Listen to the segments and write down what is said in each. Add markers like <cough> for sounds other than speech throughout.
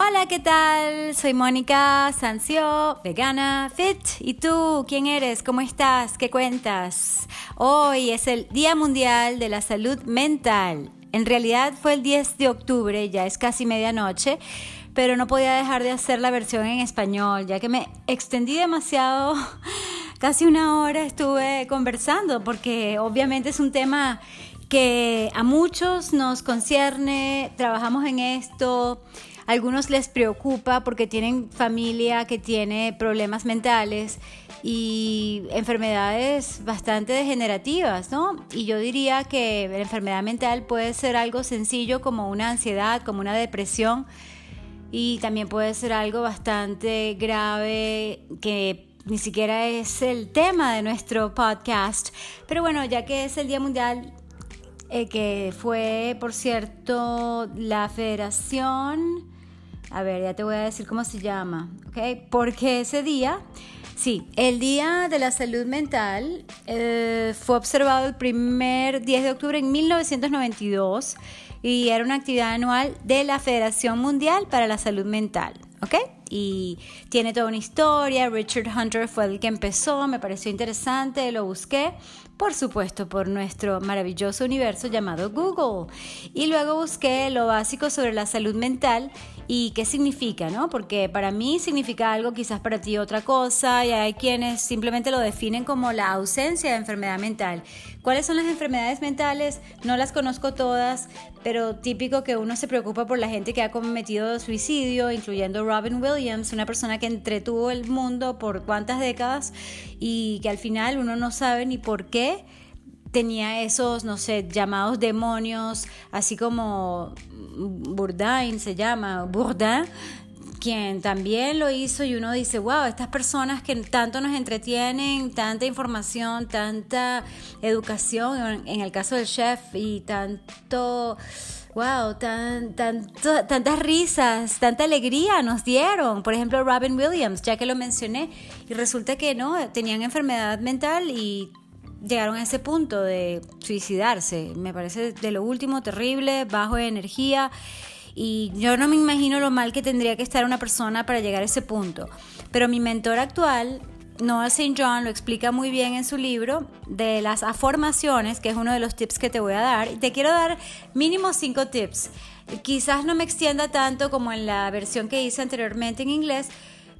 Hola, ¿qué tal? Soy Mónica Sancio, vegana, fit. ¿Y tú? ¿Quién eres? ¿Cómo estás? ¿Qué cuentas? Hoy es el Día Mundial de la Salud Mental. En realidad fue el 10 de octubre, ya es casi medianoche, pero no podía dejar de hacer la versión en español, ya que me extendí demasiado. <laughs> Casi una hora estuve conversando, porque obviamente es un tema que a muchos nos concierne, trabajamos en esto algunos les preocupa porque tienen familia que tiene problemas mentales y enfermedades bastante degenerativas, ¿no? Y yo diría que la enfermedad mental puede ser algo sencillo como una ansiedad, como una depresión y también puede ser algo bastante grave que ni siquiera es el tema de nuestro podcast. Pero bueno, ya que es el Día Mundial, eh, que fue, por cierto, la Federación a ver, ya te voy a decir cómo se llama, ¿ok? Porque ese día, sí, el Día de la Salud Mental eh, fue observado el primer 10 de octubre en 1992 y era una actividad anual de la Federación Mundial para la Salud Mental, ¿ok? Y tiene toda una historia, Richard Hunter fue el que empezó, me pareció interesante, lo busqué, por supuesto, por nuestro maravilloso universo llamado Google. Y luego busqué lo básico sobre la salud mental y qué significa, ¿no? Porque para mí significa algo, quizás para ti otra cosa, y hay quienes simplemente lo definen como la ausencia de enfermedad mental. ¿Cuáles son las enfermedades mentales? No las conozco todas, pero típico que uno se preocupa por la gente que ha cometido suicidio, incluyendo Robin Williams, una persona que entretuvo el mundo por cuántas décadas y que al final uno no sabe ni por qué tenía esos, no sé, llamados demonios, así como Bourdain se llama, Bourdain, quien también lo hizo y uno dice, wow, estas personas que tanto nos entretienen, tanta información, tanta educación, en el caso del chef, y tanto, wow, tan, tantas risas, tanta alegría nos dieron. Por ejemplo, Robin Williams, ya que lo mencioné, y resulta que no, tenían enfermedad mental y llegaron a ese punto de suicidarse. Me parece de lo último terrible, bajo de energía. Y yo no me imagino lo mal que tendría que estar una persona para llegar a ese punto. Pero mi mentor actual, Noah St. John, lo explica muy bien en su libro de las afirmaciones, que es uno de los tips que te voy a dar. Te quiero dar mínimo cinco tips. Quizás no me extienda tanto como en la versión que hice anteriormente en inglés,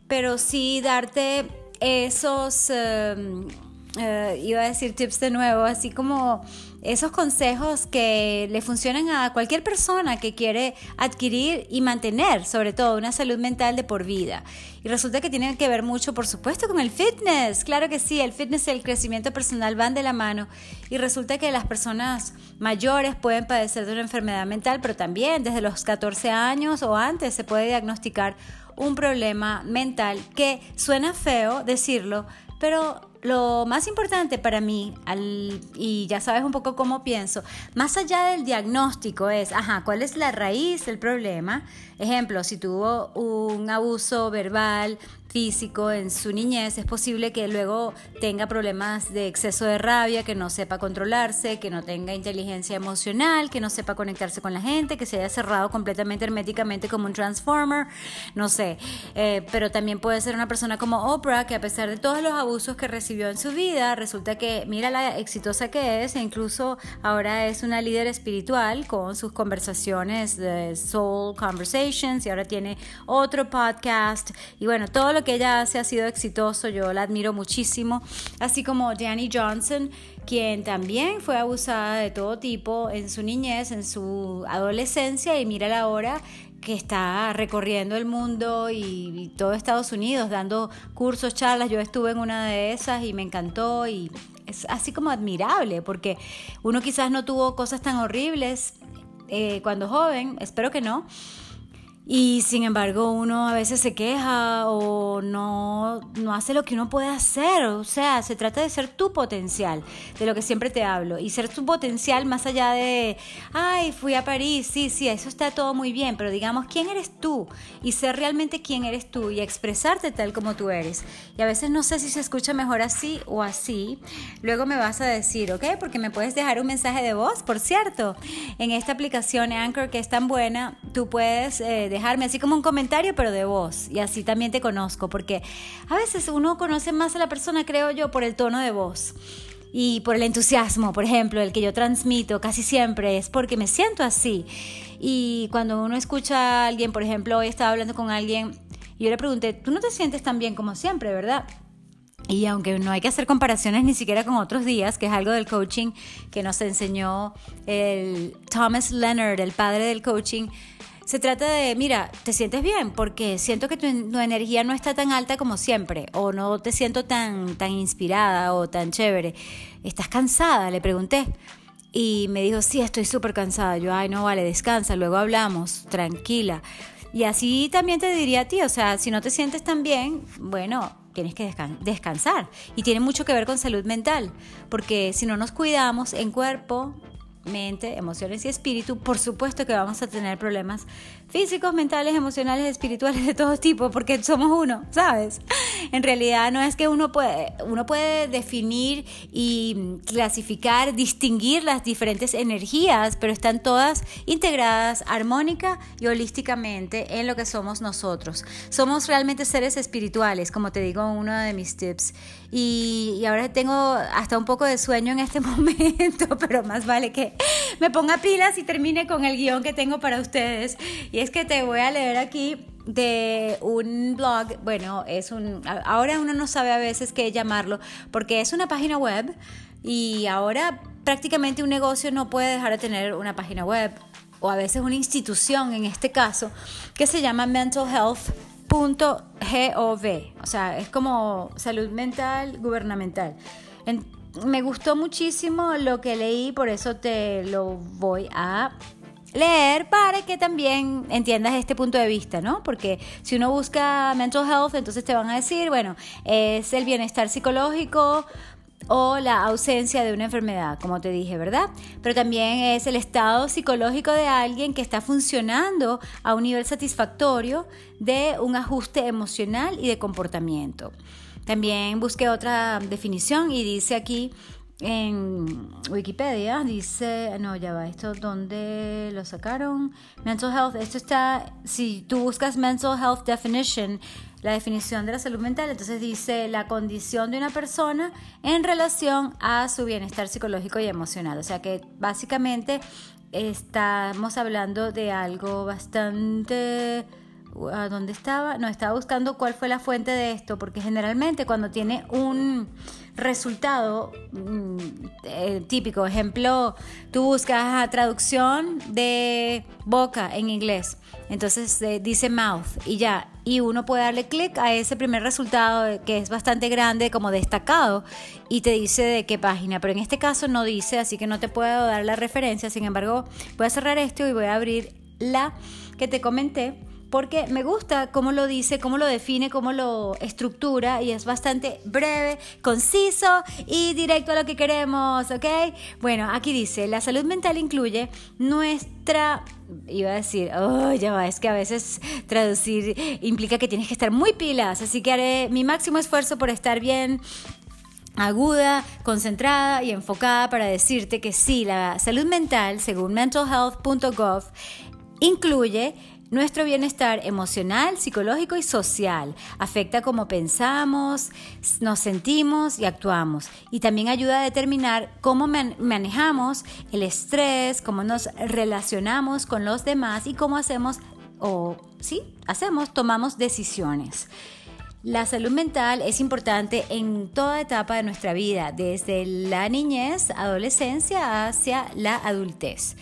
pero sí darte esos... Em, eh, iba a decir tips de nuevo, así como esos consejos que le funcionan a cualquier persona que quiere adquirir y mantener, sobre todo, una salud mental de por vida. Y resulta que tiene que ver mucho, por supuesto, con el fitness. Claro que sí, el fitness y el crecimiento personal van de la mano. Y resulta que las personas mayores pueden padecer de una enfermedad mental, pero también desde los 14 años o antes se puede diagnosticar un problema mental que suena feo decirlo, pero lo más importante para mí, y ya sabes un poco cómo pienso, más allá del diagnóstico es, ajá, ¿cuál es la raíz del problema? Ejemplo, si tuvo un abuso verbal, físico en su niñez, es posible que luego tenga problemas de exceso de rabia, que no sepa controlarse, que no tenga inteligencia emocional, que no sepa conectarse con la gente, que se haya cerrado completamente herméticamente como un transformer, no sé. Eh, pero también puede ser una persona como Oprah, que a pesar de todos los abusos que recibió en su vida, resulta que mira la exitosa que es, e incluso ahora es una líder espiritual con sus conversaciones de Soul Y ahora tiene otro podcast y bueno, todo lo que ella hace ha sido exitoso, yo la admiro muchísimo, así como Danny Johnson, quien también fue abusada de todo tipo en su niñez, en su adolescencia y mira la hora que está recorriendo el mundo y, todo Estados Unidos dando cursos, charlas. Yo estuve en una de esas y me encantó y es así como admirable porque uno quizás no tuvo cosas tan horribles eh, cuando joven, espero que no y sin embargo uno a veces se queja o no, no hace lo que uno puede hacer. O sea, se trata de ser tu potencial, de lo que siempre te hablo. Y ser tu potencial más allá de, ay, fui a París, sí, sí, eso está todo muy bien, pero digamos, ¿quién eres tú? Y ser realmente quién eres tú y expresarte tal como tú eres. Y a veces no sé si se escucha mejor así o así. Luego me vas a decir, ¿ok? Porque me puedes dejar un mensaje de voz, por cierto. En esta aplicación Anchor que es tan buena, tú puedes... Eh, dejarme así como un comentario, pero de voz. Y así también te conozco, porque a veces uno conoce más a la persona, creo yo, por el tono de voz y por el entusiasmo, por ejemplo, el que yo transmito casi siempre es porque me siento así. Y cuando uno escucha a alguien, por ejemplo, hoy estaba hablando con alguien y yo le pregunté, tú no te sientes tan bien como siempre, ¿verdad? Y aunque no hay que hacer comparaciones ni siquiera con otros días, que es algo del coaching que nos enseñó el Thomas Leonard, el padre del coaching, se trata de, mira, te sientes bien porque siento que tu, energía no está tan alta como siempre o no te siento tan, tan inspirada o tan chévere. ¿Estás cansada? Le pregunté. Y me dijo, sí, estoy súper cansada. Yo, ay, no, vale, descansa, luego hablamos, tranquila. Y así también te diría a ti, o sea, si no te sientes tan bien, bueno, tienes que descansar. Y tiene mucho que ver con salud mental, porque si no nos cuidamos en cuerpo, mente, emociones y espíritu, por supuesto que vamos a tener problemas físicos, mentales, emocionales, espirituales de todo tipo, porque somos uno, ¿sabes? En realidad no es que uno puede, uno puede definir y clasificar, distinguir las diferentes energías, pero están todas integradas armónica y holísticamente en lo que somos nosotros. Somos realmente seres espirituales, como te digo en uno de mis tips. Y, y ahora tengo hasta un poco de sueño en este <laughs> momento, pero más vale que me ponga pilas y termine con el guion que tengo para ustedes. Y es que te voy a leer aquí de un blog, bueno, es un, ahora uno no sabe a veces qué llamarlo, porque es una página web y ahora prácticamente un negocio no puede dejar de tener una página web o a veces una institución en este caso que se llama mentalhealth.gov, o sea, es como salud mental gubernamental. Me gustó muchísimo lo que leí, por eso te lo voy a leer para que también entiendas este punto de vista, ¿no? Porque si uno busca mental health, entonces te van a decir, bueno, es el bienestar psicológico o la ausencia de una enfermedad, como te dije, ¿verdad? Pero también es el estado psicológico de alguien que está funcionando a un nivel satisfactorio de un ajuste emocional y de comportamiento. También busqué otra definición y dice aquí en Wikipedia, dice, no, ya va, esto dónde lo sacaron. Mental health, esto está, si tú buscas mental health definition, la definición de la salud mental, entonces dice la condición de una persona en relación a su bienestar psicológico y emocional. O sea que básicamente estamos hablando de algo bastante ¿A dónde estaba? No, estaba buscando cuál fue la fuente de esto, porque generalmente cuando tiene un resultado mm, eh, típico, ejemplo, tú buscas traducción de boca en inglés, entonces dice mouth y ya, y uno puede darle clic a ese primer resultado que es bastante grande, como destacado, y te dice de qué página, pero en este caso no dice, así que no te puedo dar la referencia, sin embargo, voy a cerrar esto y voy a abrir la que te comenté porque me gusta cómo lo dice, cómo lo define, cómo lo estructura y es bastante breve, conciso y directo a lo que queremos, ¿ok? Bueno, aquí dice, la salud mental incluye nuestra iba a decir, oh, ya va, es que a veces traducir implica que tienes que estar muy pilas, así que haré mi máximo esfuerzo por estar bien aguda, concentrada y enfocada para decirte que sí, la salud mental, según mentalhealth.gov, incluye nuestro bienestar emocional, psicológico y social afecta cómo pensamos, nos sentimos y actuamos. Y también ayuda a determinar cómo manejamos el estrés, cómo nos relacionamos con los demás y cómo hacemos, o sí, hacemos, tomamos decisiones. La salud mental es importante en toda etapa de nuestra vida, desde la niñez, adolescencia hacia la adultez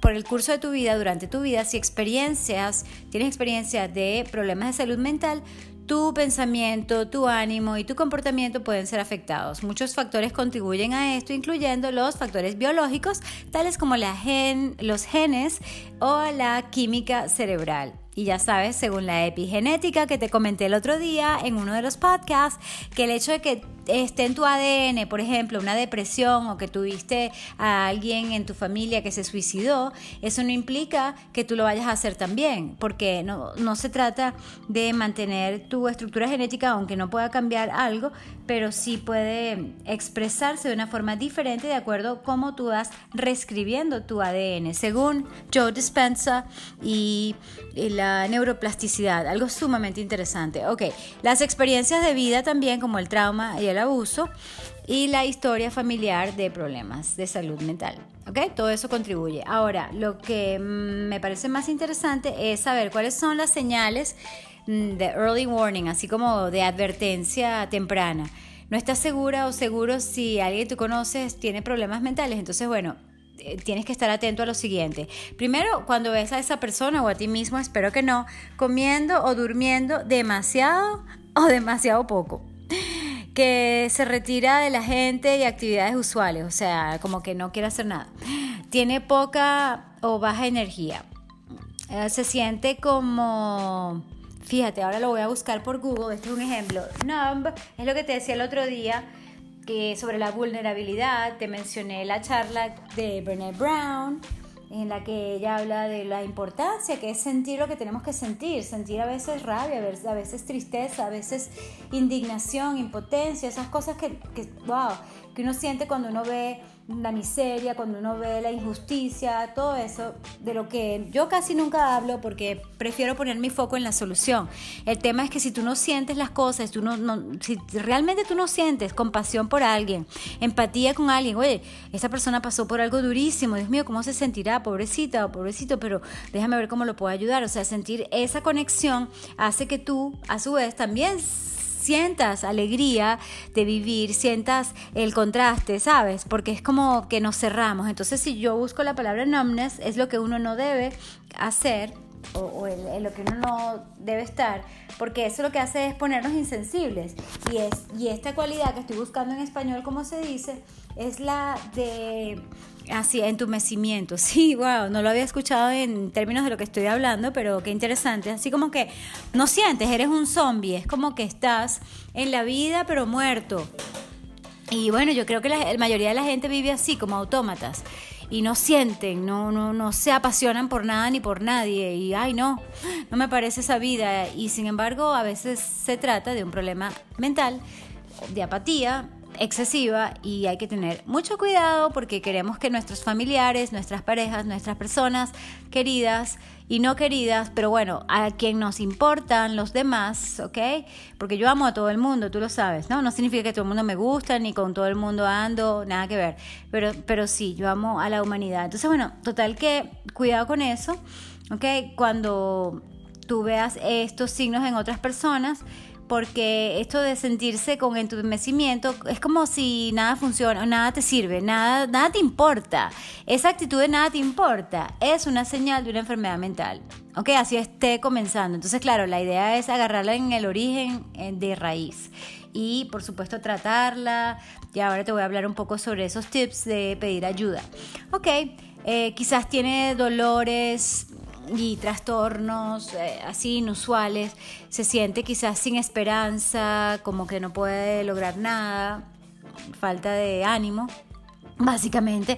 por el curso de tu vida, durante tu vida, si experiencias, tienes experiencia de problemas de salud mental, tu pensamiento, tu ánimo y tu comportamiento pueden ser afectados. Muchos factores contribuyen a esto, incluyendo los factores biológicos, tales como la gen, los genes o la química cerebral. Y ya sabes, según la epigenética que te comenté el otro día en uno de los podcasts, que el hecho de que esté en tu ADN, por ejemplo, una depresión o que tuviste a alguien en tu familia que se suicidó, eso no implica que tú lo vayas a hacer también, porque no, no se trata de mantener tu estructura genética, aunque no pueda cambiar algo, pero sí puede expresarse de una forma diferente de acuerdo a cómo tú vas reescribiendo tu ADN, según Joe Dispenza y, la neuroplasticidad, algo sumamente interesante. Ok, las experiencias de vida también, como el trauma y el abuso, y la historia familiar de problemas de salud mental. ¿Ok? Todo eso contribuye. Ahora, lo que mm, me parece más interesante es saber cuáles son las señales mm, de early warning, así como de advertencia temprana. No estás segura o seguro si alguien que tú conoces tiene problemas mentales, entonces bueno, eh, tienes que estar atento a lo siguiente. Primero, cuando ves a esa persona o a ti mismo, espero que no, comiendo o durmiendo demasiado o demasiado poco que se retira de la gente y actividades usuales, o sea, como que no quiere hacer nada. Tiene poca o baja energía. Eh, se siente como, fíjate, ahora lo voy a buscar por Google, este es un ejemplo. Numb es lo que te decía el otro día, que sobre la vulnerabilidad, te mencioné la charla de Brené Brown, en la que ella habla de la importancia que es sentir lo que tenemos que sentir, sentir a veces rabia, a veces tristeza, a veces indignación, impotencia, esas cosas que, que wow, que uno siente cuando uno ve la miseria, cuando uno ve la injusticia, todo eso, de lo que yo casi nunca hablo porque prefiero poner mi foco en la solución. El tema es que si tú no sientes las cosas, tú no, si realmente tú no sientes compasión por alguien, empatía con alguien, oye, esa persona pasó por algo durísimo, Dios mío, ¿cómo se sentirá? Pobrecita o pobrecito, pero déjame ver cómo lo puedo ayudar. O sea, sentir esa conexión hace que tú, a su vez, también sientas alegría de vivir, sientas el contraste, ¿sabes? Porque es como que nos cerramos. Entonces, si yo busco la palabra numbness, es lo que uno no debe hacer o, en lo que uno no debe estar, porque eso lo que hace es ponernos insensibles. Y, es, y esta cualidad que estoy buscando en español, como se dice, es la de Así, entumecimiento. <laughs> Sí, wow, no lo había escuchado en términos de lo que estoy hablando, pero qué interesante. Así como que no sientes, eres un zombie, es como que estás en la vida pero muerto. Y bueno, yo creo que la, mayoría de la gente vive así, como autómatas. Y no sienten, no, no, no se apasionan por nada ni por nadie. Y ay, no, no me parece esa vida. Y sin embargo, a veces se trata de un problema mental, de apatía, excesiva y hay que tener mucho cuidado porque queremos que nuestros familiares, nuestras parejas, nuestras personas queridas y no queridas, pero bueno, a quien nos importan los demás, ¿ok? Porque yo amo a todo el mundo, tú lo sabes, ¿no? No significa que todo el mundo me gusta ni con todo el mundo ando, nada que ver, pero, pero sí, yo amo a la humanidad. Entonces, bueno, total que cuidado con eso, ¿ok? Cuando tú veas estos signos en otras personas, porque esto de sentirse con entumecimiento es como si nada funciona, nada te sirve, nada, nada te importa. Esa actitud de nada te importa es una señal de una enfermedad mental. Ok, así esté comenzando. Entonces, claro, la idea es agarrarla en el origen de raíz y, por supuesto, tratarla. Y ahora te voy a hablar un poco sobre esos tips de pedir ayuda. Ok, eh, quizás tiene dolores y trastornos eh, así inusuales, se siente quizás sin esperanza, como que no puede lograr nada, falta de ánimo. Básicamente,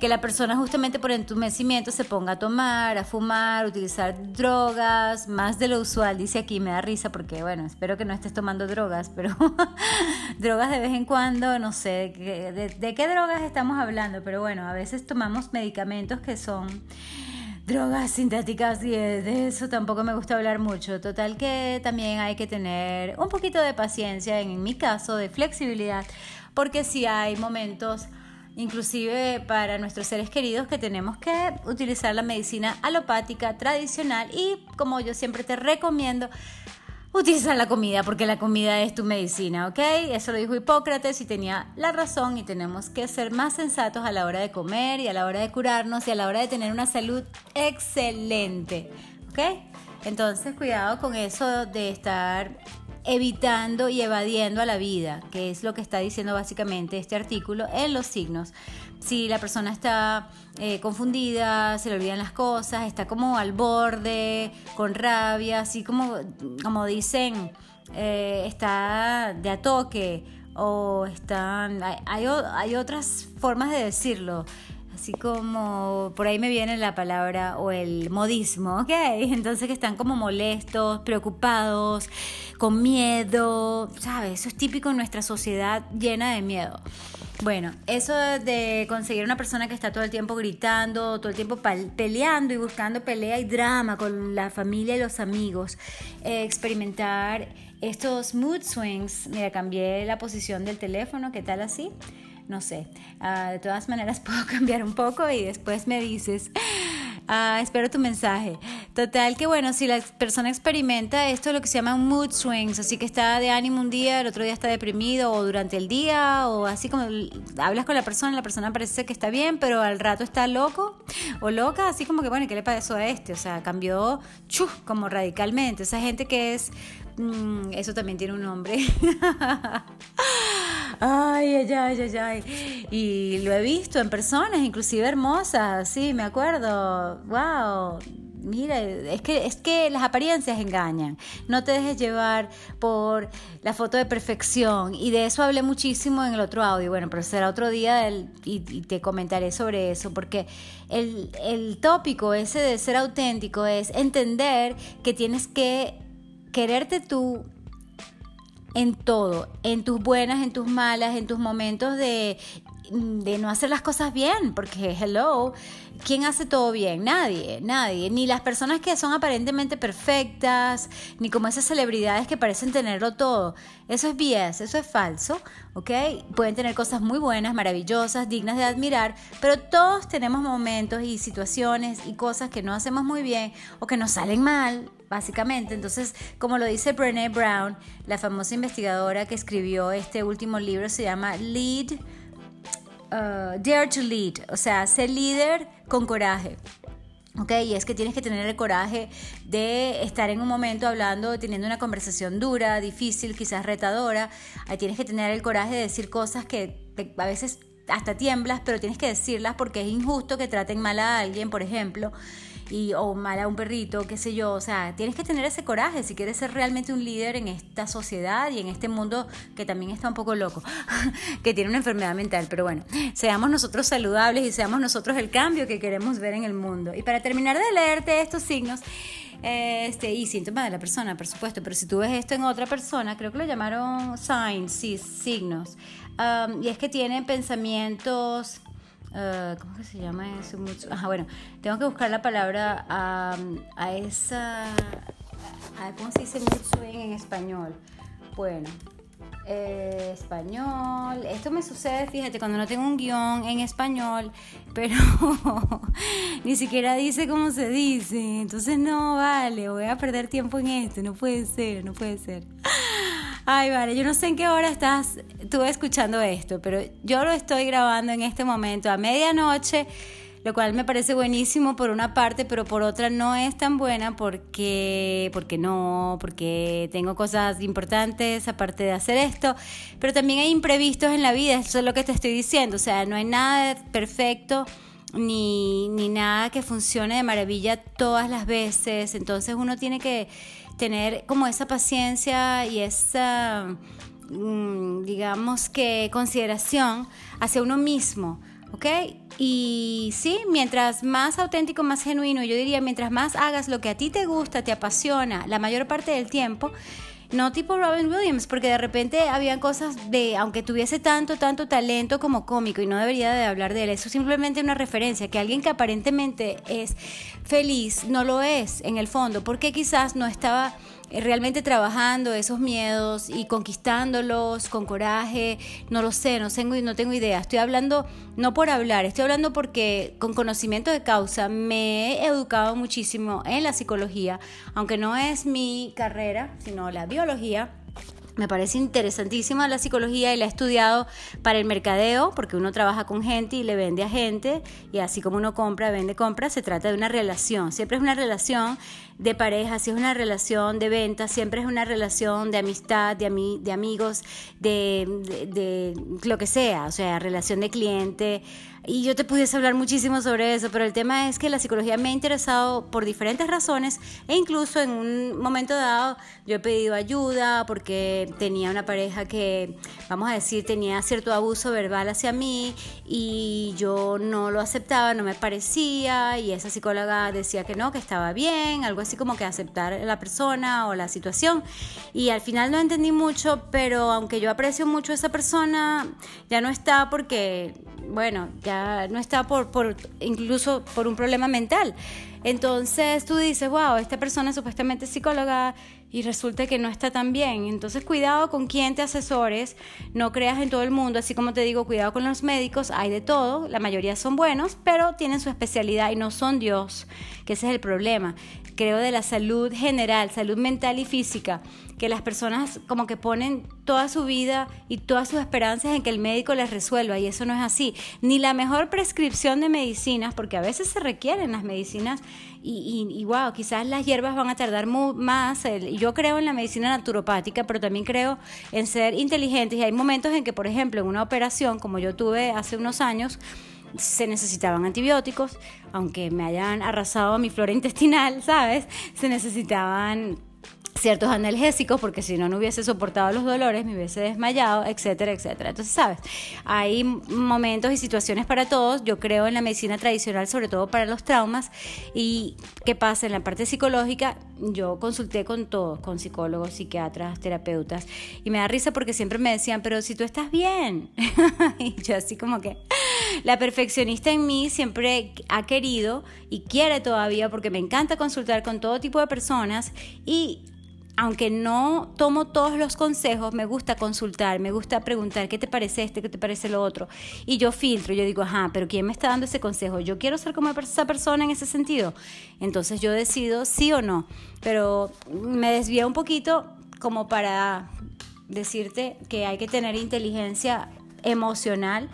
que la persona justamente por entumecimiento se ponga a tomar, a fumar, utilizar drogas, más de lo usual, dice aquí, me da risa porque, bueno, espero que no estés tomando drogas, pero <laughs> drogas de vez en cuando, no sé de, de qué drogas estamos hablando, pero bueno, a veces tomamos medicamentos que son drogas sintéticas y de eso tampoco me gusta hablar mucho. Total que también hay que tener un poquito de paciencia, en mi caso, de flexibilidad, porque si hay momentos inclusive para nuestros seres queridos que tenemos que utilizar la medicina alopática tradicional y como yo siempre te recomiendo utilizar la comida porque la comida es tu medicina, ¿ok? Eso lo dijo Hipócrates y tenía la razón y tenemos que ser más sensatos a la hora de comer y a la hora de curarnos y a la hora de tener una salud excelente, ¿ok? Entonces cuidado con eso de estar evitando y evadiendo a la vida, que es lo que está diciendo básicamente este artículo en los signos. Si la persona está eh, confundida, se le olvidan las cosas, está como al borde, con rabia, así como, como dicen, eh, está de a toque o están, hay, hay otras formas de decirlo así como por ahí me viene la palabra o el modismo, ¿ok? Entonces que están como molestos, preocupados, con miedo, ¿sabes? Eso es típico en nuestra sociedad llena de miedo. Bueno, eso de conseguir una persona que está todo el tiempo gritando, todo el tiempo peleando y buscando pelea y drama con la familia y los amigos, eh, experimentar estos mood swings, mira, cambié la posición del teléfono, ¿qué tal así? No sé. Ah, de todas maneras <laughs> puedo cambiar un poco y después me dices. Ah, espero tu mensaje. Total que bueno, si la persona experimenta esto, lo que se llama mood swings, así que está de ánimo un día, el otro día está deprimido o durante el día o así como hablas con la persona, la persona parece que está bien, pero al rato está loco o loca, así como que bueno, ¿qué le pasó a este? O sea, cambió chuf, como radicalmente. Esa gente que es, mm, eso también tiene un nombre. <laughs> Ay, ay, ay, ay, ay. Y lo he visto en personas, inclusive hermosas, sí, me acuerdo. Wow. Mira, es que, es que las apariencias engañan. No te dejes llevar por la foto de perfección. Y de eso hablé muchísimo en el otro audio. Bueno, pero será otro día y, y, te comentaré sobre eso. Porque el, el tópico ese de ser auténtico es entender que tienes que quererte tú en todo, en tus buenas, en tus malas, en tus momentos de, de no hacer las cosas bien, porque hello, ¿quién hace todo bien? Nadie, nadie, ni las personas que son aparentemente perfectas, ni como esas celebridades que parecen tenerlo todo. Eso es BS, eso es falso, ¿ok? Pueden tener cosas muy buenas, maravillosas, dignas de admirar, pero todos tenemos momentos y situaciones y cosas que no hacemos muy bien o que nos salen mal, básicamente. Entonces, como lo dice Brené Brown, la famosa investigadora que escribió este último libro, se llama Lead, uh, Dare to Lead, o sea, ser líder con coraje. ¿ok? Y es que tienes que tener el coraje de estar en un momento hablando, teniendo una conversación dura, difícil, quizás retadora. Ahí tienes que tener el coraje de decir cosas que a veces hasta tiemblas, pero tienes que decirlas porque es injusto que traten mal a alguien, por ejemplo o mal a un perrito, qué sé yo. O sea, tienes que tener ese coraje si quieres ser realmente un líder en esta sociedad y en este mundo que también está un poco loco, <laughs> que tiene una enfermedad mental. Pero bueno, seamos nosotros saludables y seamos nosotros el cambio que queremos ver en el mundo. Y para terminar de leerte estos signos, este, y síntomas de la persona, por supuesto, pero si tú ves esto en otra persona, creo que lo llamaron signs, sí, signos, y es que tienen pensamientos Uh, ¿Cómo que se llama eso? Ajá, bueno, tengo que buscar la palabra a, a esa. A, ¿Cómo se dice mood swing en español? Bueno, eh, español. Esto me sucede, fíjate, cuando no tengo un guion en español, <laughs> pero ni siquiera dice cómo se dice. Entonces, no, vale, voy a perder tiempo en esto. No puede ser, no puede ser. Ay, vale, yo no sé en qué hora estás tú escuchando esto, pero yo lo estoy grabando en este momento a medianoche, lo cual me parece buenísimo por una parte, pero por otra no es tan buena porque, porque no, porque tengo cosas importantes aparte de hacer esto, pero también hay imprevistos en la vida, eso es lo que te estoy diciendo, o sea, no hay nada perfecto. Ni, ni nada que funcione de maravilla todas las veces. Entonces uno tiene que tener como esa paciencia y esa, mm, digamos que, consideración hacia uno mismo. ¿ok? Y sí, mientras más auténtico, más genuino, yo diría, mientras más hagas lo que a ti te gusta, te apasiona la mayor parte del tiempo, no tipo Robin Williams, porque de repente habían cosas de, aunque tuviese tanto, tanto talento como cómico, y no debería de hablar de él, eso es simplemente una referencia, que alguien que aparentemente es feliz no lo es en el fondo, porque quizás no estaba realmente trabajando esos miedos y conquistándolos con coraje, no lo sé, no tengo, no tengo idea. Estoy hablando no por hablar, estoy hablando porque con conocimiento de causa me he educado muchísimo en la psicología, aunque no es mi carrera, sino la biología me parece interesantísima la psicología y la he estudiado para el mercadeo, porque uno trabaja con gente y le vende a gente, y así como uno compra, vende, compra, se trata de una relación. Siempre es una relación de pareja, si es una relación de venta, siempre es una relación de amistad, de, de amigos, de, de, lo que sea, o sea, relación de cliente. Y yo te pudiese hablar muchísimo sobre eso, pero el tema es que la psicología me ha interesado por diferentes razones e incluso en un momento dado yo he pedido ayuda porque tenía una pareja que, vamos a decir, tenía cierto abuso verbal hacia mí y yo no lo aceptaba, no me parecía y esa psicóloga decía que no, que estaba bien, algo así como que aceptar la persona o la situación. Y al final no entendí mucho, pero aunque yo aprecio mucho a esa persona, ya no está porque, bueno, ya no está por, por incluso por un problema mental. Entonces tú dices, wow, esta persona es supuestamente psicóloga y resulta que no está tan bien. Entonces cuidado con quién te asesores, no creas en todo el mundo, así como te digo, cuidado con los médicos, hay de todo, la mayoría son buenos, pero tienen su especialidad y no son Dios, que ese es el problema. Creo de la salud general, salud mental y física, que las personas como que ponen toda su vida y todas sus esperanzas en que el médico les resuelva y eso no es así. Ni la mejor prescripción de medicinas, porque a veces se requieren las medicinas y, y, wow, quizás las hierbas van a tardar más. Yo creo en la medicina naturopática, pero también creo en ser inteligentes y hay momentos en que, por ejemplo, en una operación como yo tuve hace unos años, se necesitaban antibióticos, aunque me hayan arrasado mi flora intestinal, <laughs> ¿sabes? Se necesitaban ciertos analgésicos porque si no no hubiese soportado los dolores, me hubiese desmayado, etcétera, etcétera. Entonces, sabes, hay momentos y situaciones para todos. Yo creo en la medicina tradicional, sobre todo para los traumas. Y qué pasa en la parte psicológica, yo consulté con todos, con psicólogos, psiquiatras, terapeutas, y me da risa porque siempre me decían, pero si tú estás bien. <laughs> yo así como que la perfeccionista en mí siempre ha querido y quiere todavía porque me encanta consultar con todo tipo de personas y aunque no tomo todos los consejos, me gusta consultar, me gusta preguntar qué te parece este, qué te parece lo otro. Y yo filtro, yo digo, ajá, pero ¿quién me está dando ese consejo? Yo quiero ser como esa persona en ese sentido. Entonces yo decido sí o no. Pero me desvía un poquito como para decirte que hay que tener inteligencia emocional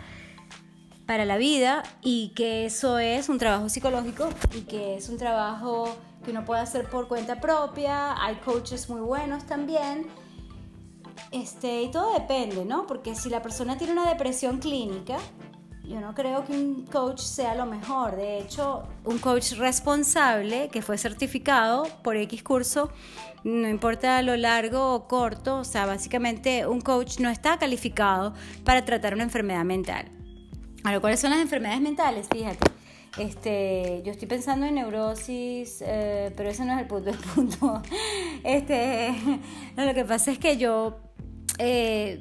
para la vida y que eso es un trabajo psicológico y que es un trabajo que uno puede hacer por cuenta propia, hay coaches muy buenos también. Este, y todo depende, ¿no? Porque si la persona tiene una depresión clínica, yo no creo que un coach sea lo mejor. De hecho, un coach responsable que fue certificado por X curso, no importa lo largo o corto, o sea, básicamente un coach no está calificado para tratar una enfermedad mental. Ahora, ¿cuáles son las enfermedades mentales? Fíjate. Este, yo estoy pensando en neurosis, eh, pero ese no es el punto. El punto. <laughs> Este, lo que pasa es que yo, eh,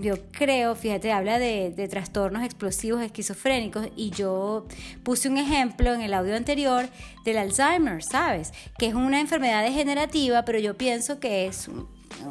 yo creo, fíjate, habla de, trastornos explosivos esquizofrénicos y yo puse un ejemplo en el audio anterior del Alzheimer, ¿sabes? Que es una enfermedad degenerativa, pero yo pienso que es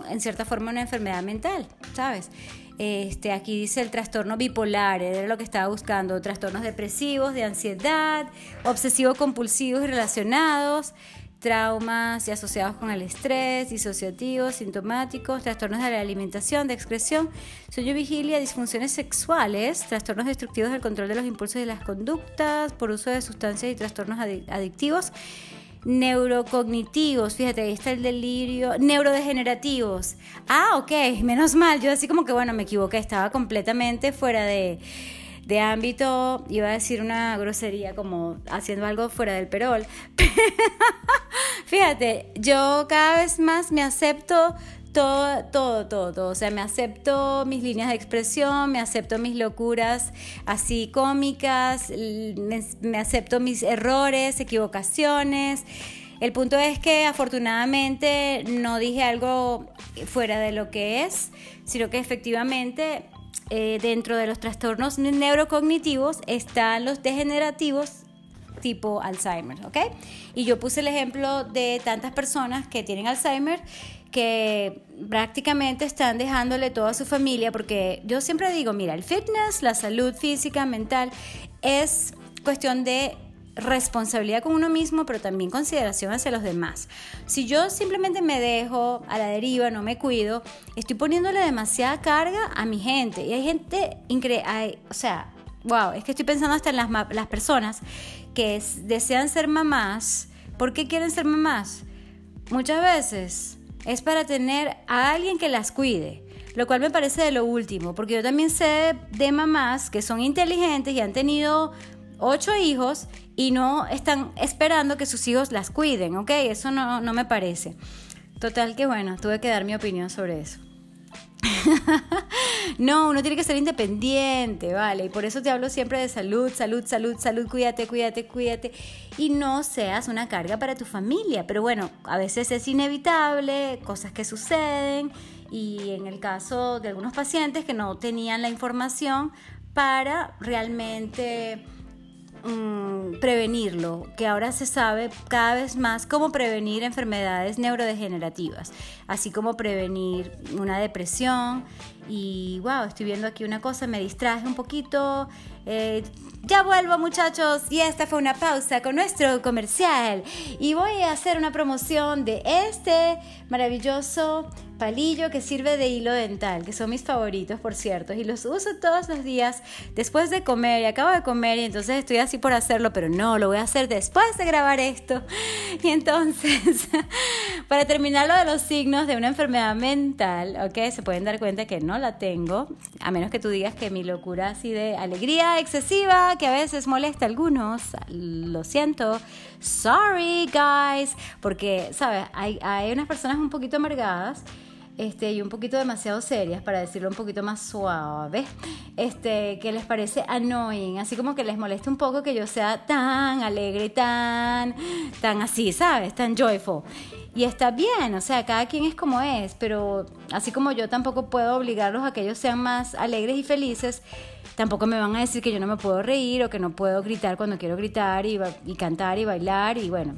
en cierta forma una enfermedad mental, ¿sabes? Este, aquí dice el trastorno bipolar, era lo que estaba buscando, trastornos depresivos, de ansiedad, obsesivo-compulsivos y relacionados, traumas y asociados con el estrés, disociativos, sintomáticos, trastornos de la alimentación, de excreción, sueño vigilia, disfunciones sexuales, trastornos destructivos del control de los impulsos y las conductas, por uso de sustancias y trastornos adictivos neurocognitivos, fíjate, ahí está el delirio, neurodegenerativos. Ah, ok, menos mal, yo así como que, bueno, me equivoqué, estaba completamente fuera de, de ámbito, iba a decir una grosería como haciendo algo fuera del perol. <laughs> fíjate, yo cada vez más me acepto todo, todo, todo. O sea, me acepto mis líneas de expresión, me acepto mis locuras así cómicas, me, acepto mis errores, equivocaciones. El punto es que afortunadamente no dije algo fuera de lo que es, sino que efectivamente eh, dentro de los trastornos neurocognitivos están los degenerativos tipo Alzheimer, ¿ok? Y yo puse el ejemplo de tantas personas que tienen Alzheimer que prácticamente están dejándole todo a su familia, porque yo siempre digo, mira, el fitness, la salud física, mental, es cuestión de responsabilidad con uno mismo, pero también consideración hacia los demás. Si yo simplemente me dejo a la deriva, no me cuido, estoy poniéndole demasiada carga a mi gente. Y hay gente increíble, o sea, wow, es que estoy pensando hasta en las, las personas que desean ser mamás, ¿Por qué quieren ser mamás? Muchas veces es para tener a alguien que las cuide, lo cual me parece de lo último, porque yo también sé de mamás que son inteligentes y han tenido ocho hijos y no están esperando que sus hijos las cuiden, ¿ok? Eso no, no me parece. Total que bueno, tuve que dar mi opinión sobre eso. <laughs> no, uno tiene que ser independiente, ¿vale? Y por eso te hablo siempre de salud, salud, salud, salud, cuídate, cuídate, cuídate. Y no seas una carga para tu familia. Pero bueno, a veces es inevitable, cosas que suceden. Y en el caso de algunos pacientes que no tenían la información para realmente Mm, prevenirlo, que ahora se sabe cada vez más cómo prevenir enfermedades neurodegenerativas, así como prevenir una depresión. Y wow, estoy viendo aquí una cosa, me distraje un poquito. Eh, ya vuelvo muchachos y esta fue una pausa con nuestro comercial y voy a hacer una promoción de este maravilloso palillo que sirve de hilo dental, que son mis favoritos, por cierto, y los uso todos los días después de comer, y acabo de comer y entonces estoy así por hacerlo, pero no, lo voy a hacer después de grabar esto. <laughs> Y entonces, <laughs> para terminar lo de los signos de una enfermedad mental, ¿ok? Se pueden dar cuenta que no la tengo, a menos que tú digas que mi locura así de alegría excesiva, que a veces molesta a algunos, lo siento, sorry guys, porque, ¿sabes? Hay, hay unas personas un poquito amargadas este, y un poquito demasiado serias, para decirlo un poquito más suave, este, que les parece annoying, así como que les moleste un poco que yo sea tan alegre, tan, tan así, ¿sabes? Tan joyful. Y está bien, o sea, cada quien es como es, pero así como yo tampoco puedo obligarlos a que ellos sean más alegres y felices, tampoco me van a decir que yo no me puedo reír o que no puedo gritar cuando quiero gritar y, y cantar y bailar y bueno,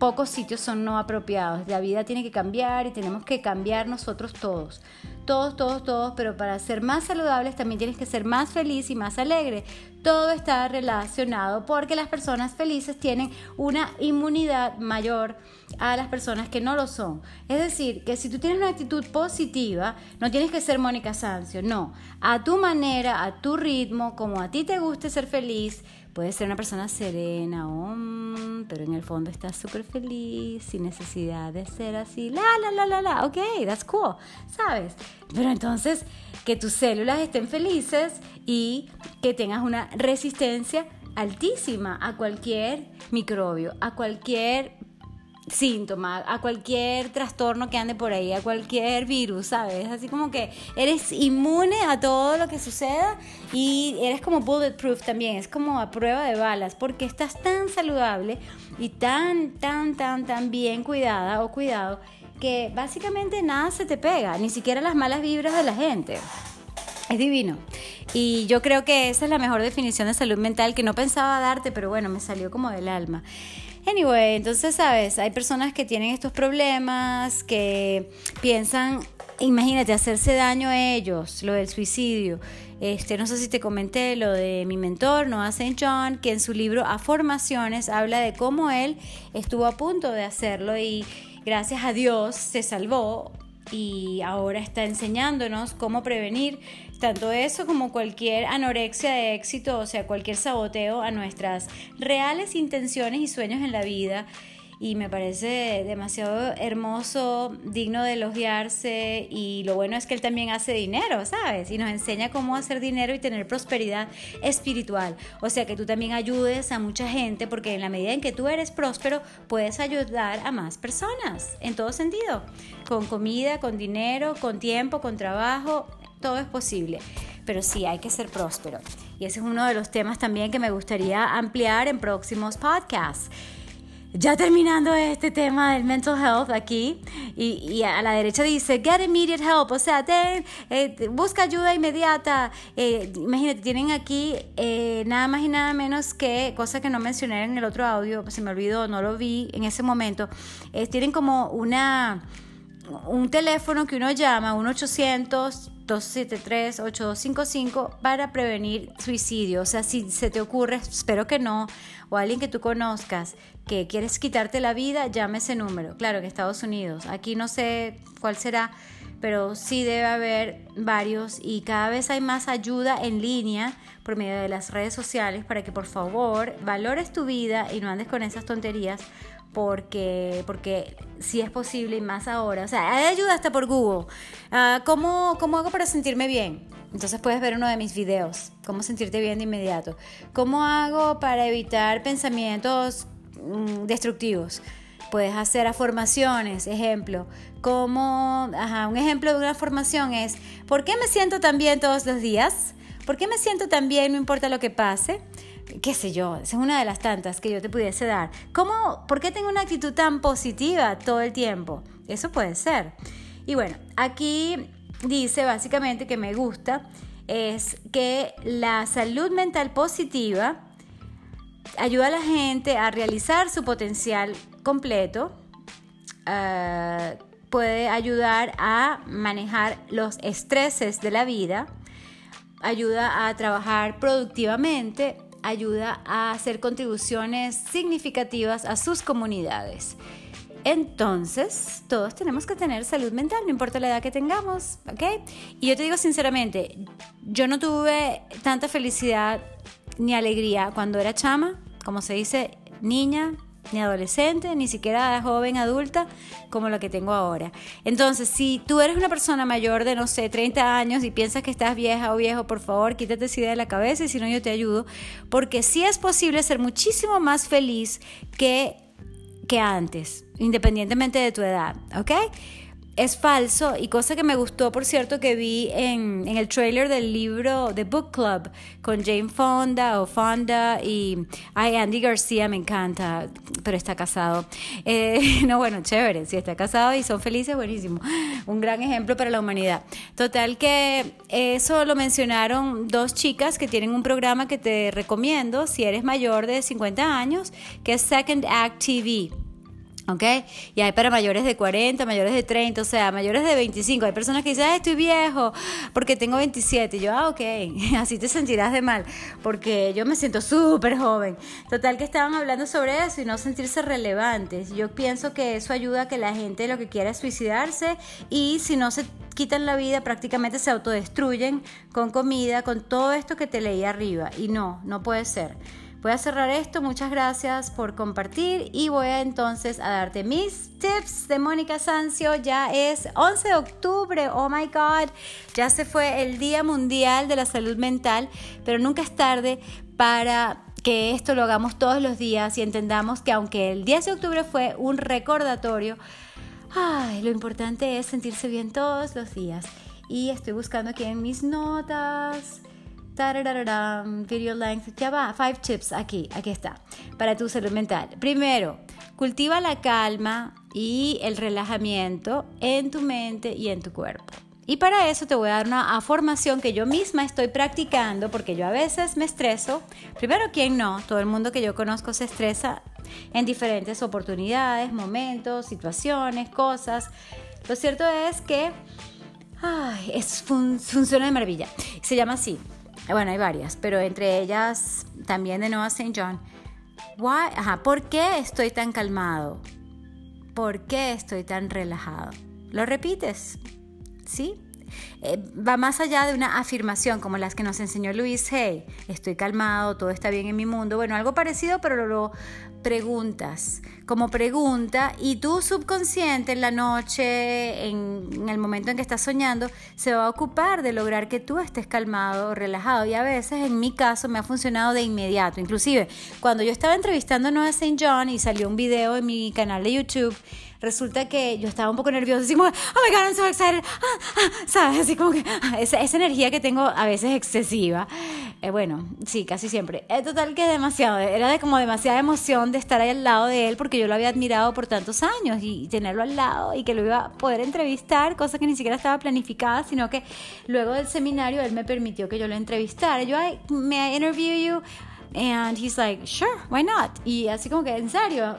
pocos sitios son no apropiados. La vida tiene que cambiar y tenemos que cambiar nosotros todos. Todos, todos, todos, pero para ser más saludables también tienes que ser más feliz y más alegre. Todo está relacionado porque las personas felices tienen una inmunidad mayor a las personas que no lo son. Es decir, que si tú tienes una actitud positiva, no tienes que ser Mónica Sancio, no. A tu manera, a tu ritmo, como a ti te guste ser feliz, Puede ser una persona serena, pero en el fondo está súper feliz, sin necesidad de ser así, la, la, la, la, la, ok, that's cool, ¿sabes? Pero entonces, que tus células estén felices y que tengas una resistencia altísima a cualquier microbio, a cualquier síntoma, a cualquier trastorno que ande por ahí, a cualquier virus, ¿sabes? Así como que eres inmune a todo lo que suceda y eres como bulletproof también, es como a prueba de balas, porque estás tan saludable y tan, tan, tan, tan bien cuidada o cuidado que básicamente nada se te pega, ni siquiera las malas vibras de la gente. Es divino. Y yo creo que esa es la mejor definición de salud mental que no pensaba darte, pero bueno, me salió como del alma. Anyway, entonces, sabes, hay personas que tienen estos problemas, que piensan, imagínate, hacerse daño a ellos, lo del suicidio. Este, no sé si te comenté lo de mi mentor, Noah St. John, que en su libro A Formaciones habla de cómo él estuvo a punto de hacerlo y gracias a Dios se salvó y ahora está enseñándonos cómo prevenir tanto eso como cualquier anorexia de éxito, o sea, cualquier saboteo a nuestras reales intenciones y sueños en la vida. Y me parece demasiado hermoso, digno de elogiarse. Y lo bueno es que él también hace dinero, ¿sabes? Y nos enseña cómo hacer dinero y tener prosperidad espiritual. O sea, que tú también ayudes a mucha gente, porque en la medida en que tú eres próspero, puedes ayudar a más personas, en todo sentido. Con comida, con dinero, con tiempo, con trabajo, todo es posible, pero sí hay que ser próspero. Y ese es uno de los temas también que me gustaría ampliar en próximos podcasts. Ya terminando este tema del mental health aquí, y, a la derecha dice, get immediate help, o sea, eh, busca ayuda inmediata. Eh, imagínate, tienen aquí eh, nada más y nada menos que, cosa que no mencioné en el otro audio, se me olvidó, no lo vi en ese momento, tienen como una, un teléfono que uno llama, un 800 273-8255 para prevenir suicidio. O sea, si se te ocurre, espero que no, o alguien que tú conozcas que quieres quitarte la vida, llame ese número. Claro, en Estados Unidos. Aquí no sé cuál será, pero sí debe haber varios y cada vez hay más ayuda en línea por medio de las redes sociales para que por favor valores tu vida y no andes con esas tonterías porque, porque si es posible y más ahora. O sea, hay ayuda hasta por Google. Ah, ¿cómo, ¿Cómo hago para sentirme bien? Entonces puedes ver uno de mis videos, cómo sentirte bien de inmediato. ¿Cómo hago para evitar pensamientos mm, destructivos? Puedes hacer afirmaciones, ejemplo. Como, ajá, un ejemplo de una formación es, ¿por qué me siento tan bien todos los días? ¿Por qué me siento tan bien no importa lo que pase? Qué sé yo, esa es una de las tantas que yo te pudiese dar. ¿Cómo, ¿Por qué tengo una actitud tan positiva todo el tiempo? Eso puede ser. Y bueno, aquí dice básicamente que me gusta es que la salud mental positiva ayuda a la gente a realizar su potencial completo, eh, puede ayudar a manejar los estreses de la vida, ayuda a trabajar productivamente, ayuda a hacer contribuciones significativas a sus comunidades. Entonces, todos tenemos que tener salud mental, no importa la edad que tengamos, ¿ok? Y yo te digo sinceramente, yo no tuve tanta felicidad ni alegría cuando era chama, como se dice, niña, ni adolescente, ni siquiera joven adulta como la que tengo ahora. Entonces, si tú eres una persona mayor de, no sé, 30 años y piensas que estás vieja o viejo, por favor, quítate esa idea de la cabeza y si no, yo te ayudo, porque sí es posible ser muchísimo más feliz que, que antes, independientemente de tu edad, ¿ok? Es falso y cosa que me gustó, por cierto, que vi en, el trailer del libro The Book Club con Jane Fonda o Fonda y ay, Andy García me encanta, pero está casado. Eh, <laughs> no, bueno, chévere, si está casado y son felices, buenísimo. Un gran ejemplo para la humanidad. Total que eso lo mencionaron dos chicas que tienen un programa que te recomiendo si eres mayor de 50 años, que es Second Act TV. ¿Ok? Y hay para mayores de 40, mayores de 30, o sea, mayores de 25. Hay personas que dicen, estoy viejo porque tengo 27. Y yo, ah, ok, <laughs> así te sentirás de mal, porque yo me siento súper joven. Total que estaban hablando sobre eso y no sentirse relevantes. Yo pienso que eso ayuda a que la gente lo que quiera es suicidarse y si no se quitan la vida, prácticamente se autodestruyen con comida, con todo esto que te leí arriba. Y no, no puede ser. Voy a cerrar esto, muchas gracias por compartir y voy a entonces a darte mis tips de Mónica Sancio. Ya es 11 de octubre, oh my god, ya se fue el Día Mundial de la Salud Mental, pero nunca es tarde para que esto lo hagamos todos los días y entendamos que aunque el 10 de octubre fue un recordatorio, lo importante es sentirse bien todos los días. Y estoy buscando aquí en mis notas video length, ya va, five tips aquí, aquí está, para tu salud mental. Primero, cultiva la calma y el relajamiento en tu mente y en tu cuerpo. Y para eso te voy a dar una formación que yo misma estoy practicando porque yo a veces me estreso. Primero, ¿quién no? Todo el mundo que yo conozco se estresa en diferentes oportunidades, momentos, situaciones, cosas. Lo cierto es que ay, es funciona de maravilla. Se llama así, bueno, hay varias, pero entre ellas también de Noah St. John. Why? ¿por qué estoy tan calmado? ¿Por qué estoy tan relajado? ¿Lo repites? ¿Sí? Eh, va más allá de una afirmación como las que nos enseñó Luis Hay. Estoy calmado, todo está bien en mi mundo. Bueno, algo parecido, pero lo preguntas como pregunta y tu subconsciente en la noche, en, el momento en que estás soñando, se va a ocupar de lograr que tú estés calmado, relajado. Y a veces, en mi caso, me ha funcionado de inmediato. Inclusive, cuando yo estaba entrevistando a Noah St. John y salió un video en mi canal de YouTube, resulta que yo estaba un poco nerviosa, así como, oh my god, I'm so excited, ah, ah", ¿sabes? Así como que ah, esa, esa, energía que tengo a veces excesiva. Eh, bueno, sí, casi siempre. Es total que demasiado, era de como demasiada emoción de estar ahí al lado de él porque yo lo había admirado por tantos años y, tenerlo al lado y que lo iba a poder entrevistar, cosa que ni siquiera estaba planificada, sino que luego del seminario él me permitió que yo lo entrevistara. Yo, ¿me interview you? And he's like, sure, why not? Y así como que, en serio,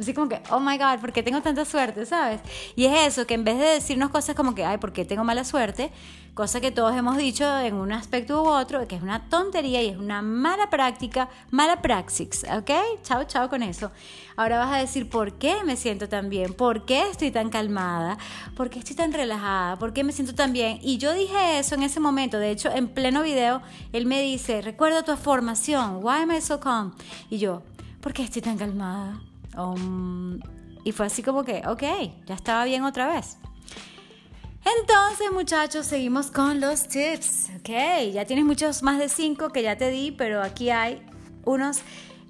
Así como que, oh my God, ¿por qué tengo tanta suerte? ¿Sabes? Y es eso, que en vez de decirnos cosas como que, ay, ¿por qué tengo mala suerte? Cosa que todos hemos dicho en un aspecto u otro, que es una tontería y es una mala práctica, mala praxis, ¿ok? Chao, chao con eso. Ahora vas a decir, ¿por qué me siento tan bien? ¿Por qué estoy tan calmada? ¿Por qué estoy tan relajada? ¿Por qué me siento tan bien? Y yo dije eso en ese momento. De hecho, en pleno video, él me dice, recuerda tu formación. Why am I so calm? Y yo, ¿por qué estoy tan calmada? Um, y fue así como que, ok, ya estaba bien otra vez. Entonces, muchachos, seguimos con los tips. Ok, ya tienes muchos más de cinco que ya te di, pero aquí hay unos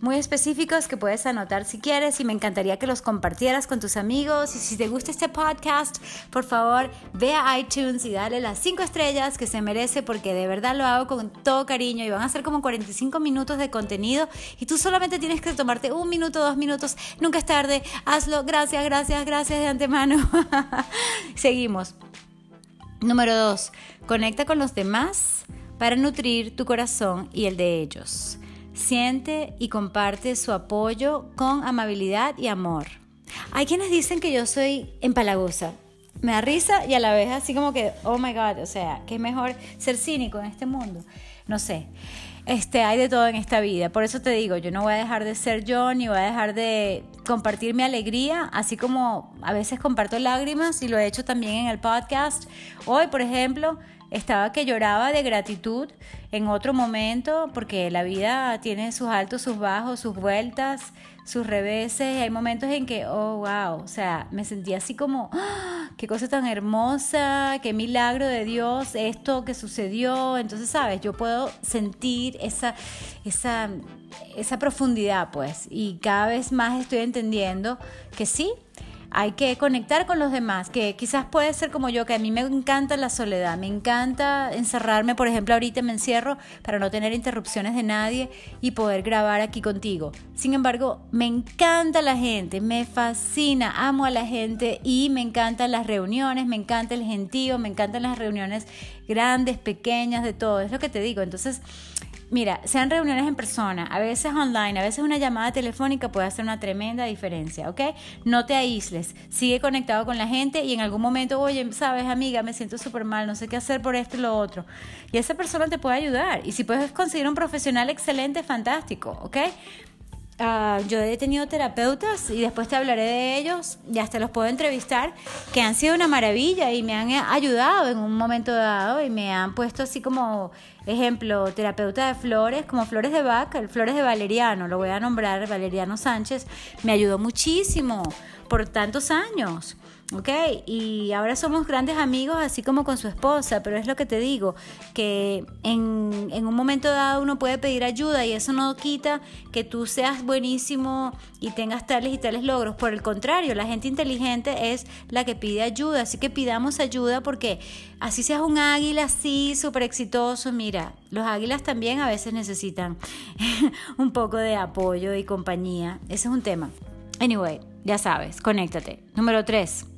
muy específicos que puedes anotar si quieres y me encantaría que los compartieras con tus amigos. Y si te gusta este podcast, por favor, ve a iTunes y dale las 5 estrellas que se merece porque de verdad lo hago con todo cariño y van a ser como 45 minutos de contenido y tú solamente tienes que tomarte un minuto, dos minutos, nunca es tarde, hazlo, gracias, gracias, gracias de antemano. <laughs> Seguimos. Número 2. Conecta con los demás para nutrir tu corazón y el de ellos. Siente y comparte su apoyo con amabilidad y amor. Hay quienes dicen que yo soy empalagosa. Me da risa y a la vez así como que, oh my god, o sea, que es mejor ser cínico en este mundo. No sé. Este, hay de todo en esta vida. Por eso te digo, yo no voy a dejar de ser yo, ni voy a dejar de compartir mi alegría, así como a veces comparto lágrimas y lo he hecho también en el podcast. Hoy, por ejemplo, estaba que lloraba de gratitud en otro momento, porque la vida tiene sus altos, sus bajos, sus vueltas, sus reveses. Hay momentos en que, oh, wow, o sea, me sentía así como, ¡Ah! qué cosa tan hermosa, qué milagro de Dios, esto que sucedió. Entonces, sabes, yo puedo sentir esa, esa, esa profundidad, pues, y cada vez más estoy entendiendo que sí, hay que conectar con los demás, que quizás puede ser como yo, que a mí me encanta la soledad, me encanta encerrarme, por ejemplo, ahorita me encierro para no tener interrupciones de nadie y poder grabar aquí contigo. Sin embargo, me encanta la gente, me fascina, amo a la gente y me encantan las reuniones, me encanta el gentío, me encantan las reuniones grandes, pequeñas, de todo, es lo que te digo. Entonces, Mira, sean reuniones en persona, a veces online, a veces una llamada telefónica puede hacer una tremenda diferencia, ¿ok? No te aísles, sigue conectado con la gente y en algún momento, oye, sabes, amiga, me siento súper mal, no sé qué hacer por esto y lo otro. Y esa persona te puede ayudar. Y si puedes conseguir un profesional excelente, fantástico, ¿ok? Ah, yo he tenido terapeutas y después te hablaré de ellos y hasta los puedo entrevistar que han sido una maravilla y me han ayudado en un momento dado y me han puesto así como ejemplo terapeuta de flores como flores de vaca, flores de Valeriano, lo voy a nombrar Valeriano Sánchez, me ayudó muchísimo por tantos años. ¿Ok? Y ahora somos grandes amigos, así como con su esposa, pero es lo que te digo, que en, en, un momento dado uno puede pedir ayuda y eso no quita que tú seas buenísimo y tengas tales y tales logros. Por el contrario, la gente inteligente es la que pide ayuda, así que pidamos ayuda porque así seas un águila así, súper exitoso, mira, los águilas también a veces necesitan <laughs> un poco de apoyo y compañía. Ese es un tema. Anyway, ya sabes, conéctate. Número 3.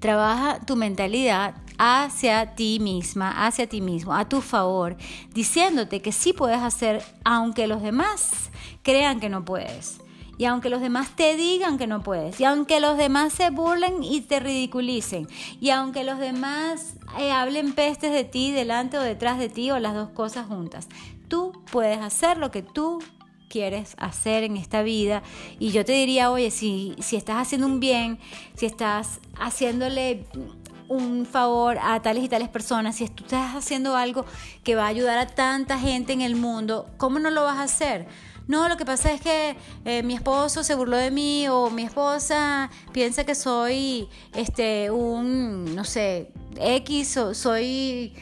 Trabaja tu mentalidad hacia ti misma, hacia ti mismo, a tu favor, diciéndote que sí puedes hacer aunque los demás crean que no puedes. Y aunque los demás te digan que no puedes, y aunque los demás se burlen y te ridiculicen, y aunque los demás eh, hablen pestes de ti delante o detrás de ti o las dos cosas juntas, tú puedes hacer lo que tú quieres hacer en esta vida. Y yo te diría, oye, si, si estás haciendo un bien, si estás haciéndole un favor a tales y tales personas, si tú estás haciendo algo que va a ayudar a tanta gente en el mundo, ¿cómo no lo vas a hacer? No, lo que pasa es que eh, mi esposo se burló de mí o mi esposa piensa que soy este un no sé, X o soy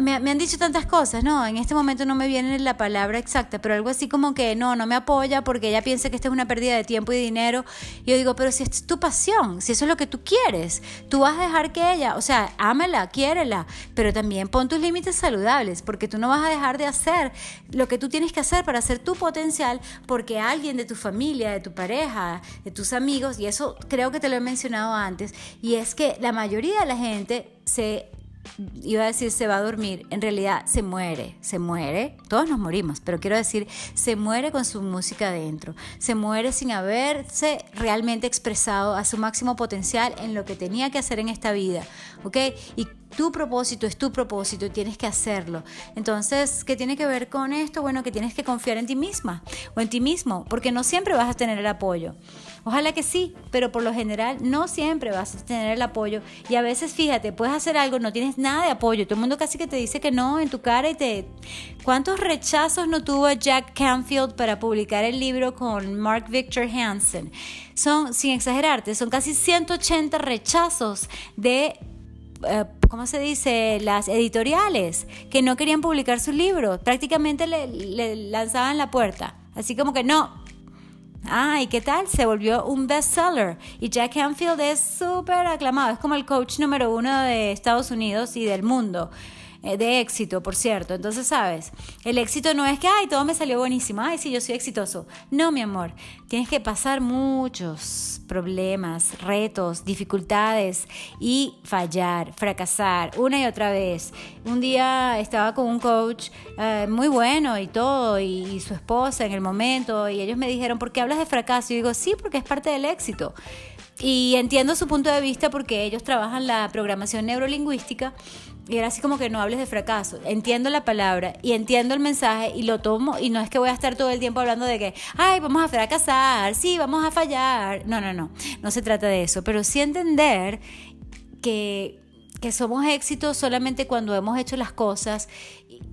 me, han dicho tantas cosas, ¿no? En este momento no me viene la palabra exacta, pero algo así como que no, no me apoya porque ella piensa que esta es una pérdida de tiempo y dinero. Y yo digo, pero si es tu pasión, si eso es lo que tú quieres, tú vas a dejar que ella, o sea, ámala, quiérela, pero también pon tus límites saludables, porque tú no vas a dejar de hacer lo que tú tienes que hacer para hacer tu potencial, porque alguien de tu familia, de tu pareja, de tus amigos, y eso creo que te lo he mencionado antes, y es que la mayoría de la gente se iba a decir se va a dormir, en realidad se muere, se muere, todos nos morimos, pero quiero decir, se muere con su música adentro, se muere sin haberse realmente expresado a su máximo potencial en lo que tenía que hacer en esta vida, ¿ok? Tu propósito es tu propósito y tienes que hacerlo. Entonces, ¿qué tiene que ver con esto? Bueno, que tienes que confiar en ti misma o en ti mismo, porque no siempre vas a tener el apoyo. Ojalá que sí, pero por lo general no siempre vas a tener el apoyo. Y a veces, fíjate, puedes hacer algo, no tienes nada de apoyo. Todo el mundo casi que te dice que no en tu cara y te... ¿Cuántos rechazos no tuvo Jack Canfield para publicar el libro con Mark Victor Hansen? Son, sin exagerarte, son casi 180 rechazos de ¿cómo se dice? Las editoriales que no querían publicar su libro. Prácticamente le, lanzaban la puerta. Así como que no, Ah, ¿y qué tal? Se volvió un bestseller. Y Jack Canfield es súper aclamado. Es como el coach número uno de Estados Unidos y del mundo. Eh, de éxito, por cierto. Entonces, sabes, el éxito no es que, ay, todo me salió buenísimo, ay, sí, yo soy exitoso. No, mi amor, tienes que pasar muchos problemas, retos, dificultades y fallar, fracasar una y otra vez. Un día estaba con un coach eh, muy bueno y todo, y, su esposa en el momento, y ellos me dijeron, ¿por qué hablas de fracaso? Y digo, sí, porque es parte del éxito. Y entiendo su punto de vista porque ellos trabajan la programación neurolingüística y era así como que no hables de fracaso. Entiendo la palabra y entiendo el mensaje y lo tomo y no es que voy a estar todo el tiempo hablando de que, ay, vamos a fracasar, sí, vamos a fallar. No, no, no, no se trata de eso, pero sí entender que que somos éxitos solamente cuando hemos hecho las cosas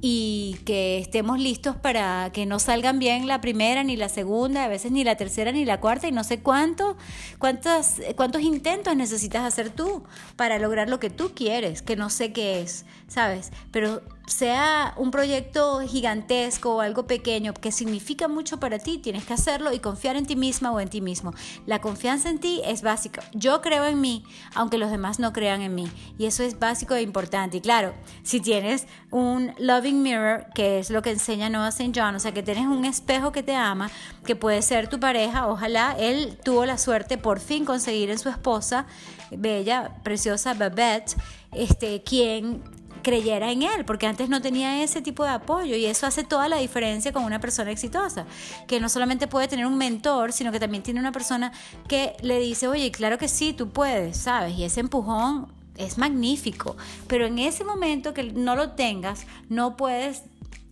y que estemos listos para que no salgan bien la primera ni la segunda, a veces ni la tercera ni la cuarta y no sé cuánto, cuántos, cuántos intentos necesitas hacer tú para lograr lo que tú quieres, que no sé qué es, ¿sabes? Pero sea un proyecto gigantesco o algo pequeño que significa mucho para ti, tienes que hacerlo y confiar en ti misma o en ti mismo. La confianza en ti es básica. Yo creo en mí, aunque los demás no crean en mí. Y eso es básico e importante. Y claro, si tienes un loving mirror, que es lo que enseña Noah St. John, o sea, que tienes un espejo que te ama, que puede ser tu pareja, ojalá él tuvo la suerte por fin conseguir en su esposa, bella, preciosa Babette, este, quien creyera en él, porque antes no tenía ese tipo de apoyo y eso hace toda la diferencia con una persona exitosa, que no solamente puede tener un mentor, sino que también tiene una persona que le dice, oye, claro que sí, tú puedes, ¿sabes? Y ese empujón es magnífico, pero en ese momento que no lo tengas, no puedes,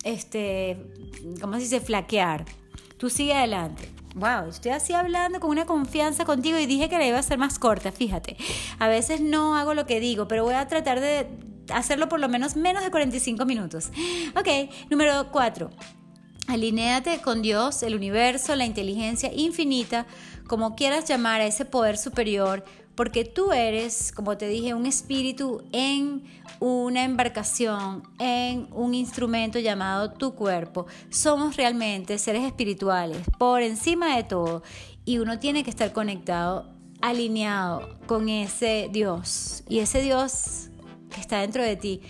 este, ¿cómo se dice?, flaquear. Tú sigue adelante. Wow, estoy así hablando con una confianza contigo y dije que la iba a hacer más corta, fíjate. A veces no hago lo que digo, pero voy a tratar de hacerlo por lo menos menos de 45 minutos. Ok, número 4. Alinéate con Dios, el universo, la inteligencia infinita, como quieras llamar a ese poder superior, porque tú eres, como te dije, un espíritu en una embarcación, en un instrumento llamado tu cuerpo. Somos realmente seres espirituales, por encima de todo, y uno tiene que estar conectado, alineado con ese Dios. Y ese Dios que está dentro de ti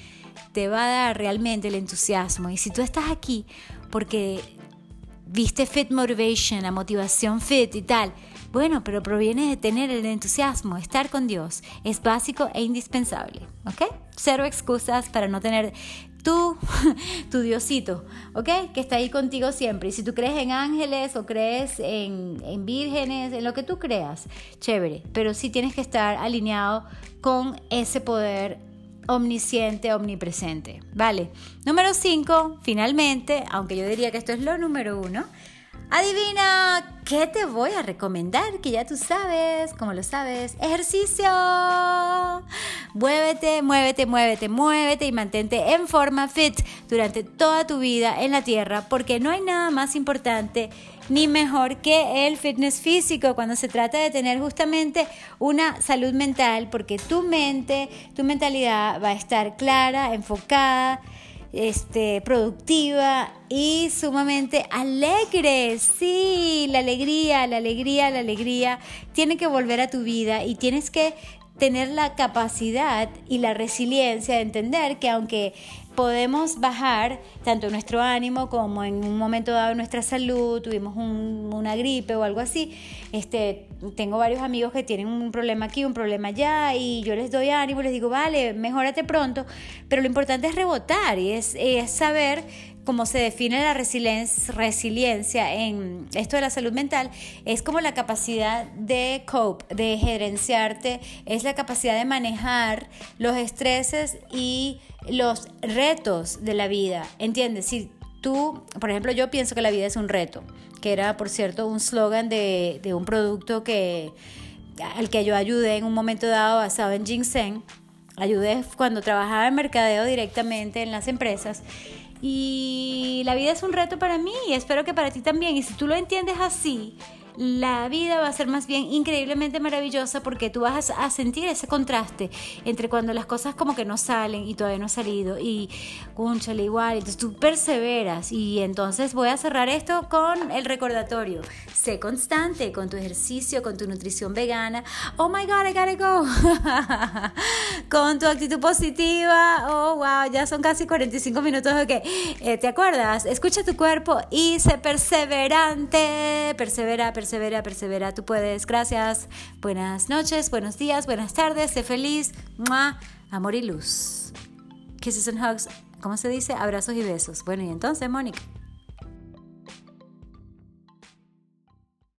te va a dar realmente el entusiasmo. Y si tú estás aquí porque viste Fit Motivation, la motivación fit y tal, bueno, pero proviene de tener el entusiasmo, estar con Dios. Es básico e indispensable, ¿ok? Cero excusas para no tener tú, <laughs> tu Diosito, ¿ok? Que está ahí contigo siempre. Y si tú crees en ángeles o crees en, en vírgenes, en lo que tú creas, chévere. Pero sí tienes que estar alineado con ese poder omnisciente, omnipresente. Vale. Número 5, finalmente, aunque yo diría que esto es lo número uno, adivina qué te voy a recomendar, que ya tú sabes, como lo sabes, ejercicio. Muévete, muévete, muévete, muévete y mantente en forma fit durante toda tu vida en la tierra, porque no hay nada más importante ni mejor que el fitness físico cuando se trata de tener justamente una salud mental, porque tu mente, tu mentalidad va a estar clara, enfocada, este, productiva y sumamente alegre. Sí, la alegría, la alegría, la alegría tiene que volver a tu vida y tienes que tener la capacidad y la resiliencia de entender que aunque podemos bajar tanto nuestro ánimo como en un momento dado nuestra salud, tuvimos una gripe o algo así. Este, tengo varios amigos que tienen un problema aquí, un problema allá y yo les doy ánimo, les digo, vale, mejórate pronto, pero lo importante es rebotar y es, es saber como se define la resiliencia en esto de la salud mental, es como la capacidad de cope, de gerenciarte, es la capacidad de manejar los estreses y los retos de la vida. ¿Entiendes? Si tú, por ejemplo, yo pienso que la vida es un reto, que era, por cierto, un slogan de, un producto que, al que yo ayudé en un momento dado basado en ginseng. Ayudé cuando trabajaba en mercadeo directamente en las empresas y la vida es un reto para mí y espero que para ti también. Y si tú lo entiendes así, la vida va a ser más bien increíblemente maravillosa porque tú vas a sentir ese contraste entre cuando las cosas como que no salen y todavía no ha salido y cúnchale igual, entonces tú perseveras y entonces voy a cerrar esto con el recordatorio. Sé constante con tu ejercicio, con tu nutrición vegana. Oh my god, I gotta go. <laughs> con tu actitud positiva. Oh wow, ya son casi 45 minutos. Ok, eh, ¿te acuerdas? Escucha tu cuerpo y sé perseverante. Persevera, persevera persevera, persevera, tú puedes. Gracias. Buenas noches, buenos días, buenas tardes, sé feliz. Amor y luz. Kisses and hugs. ¿Cómo se dice? Abrazos y besos. Bueno, y entonces, Mónica.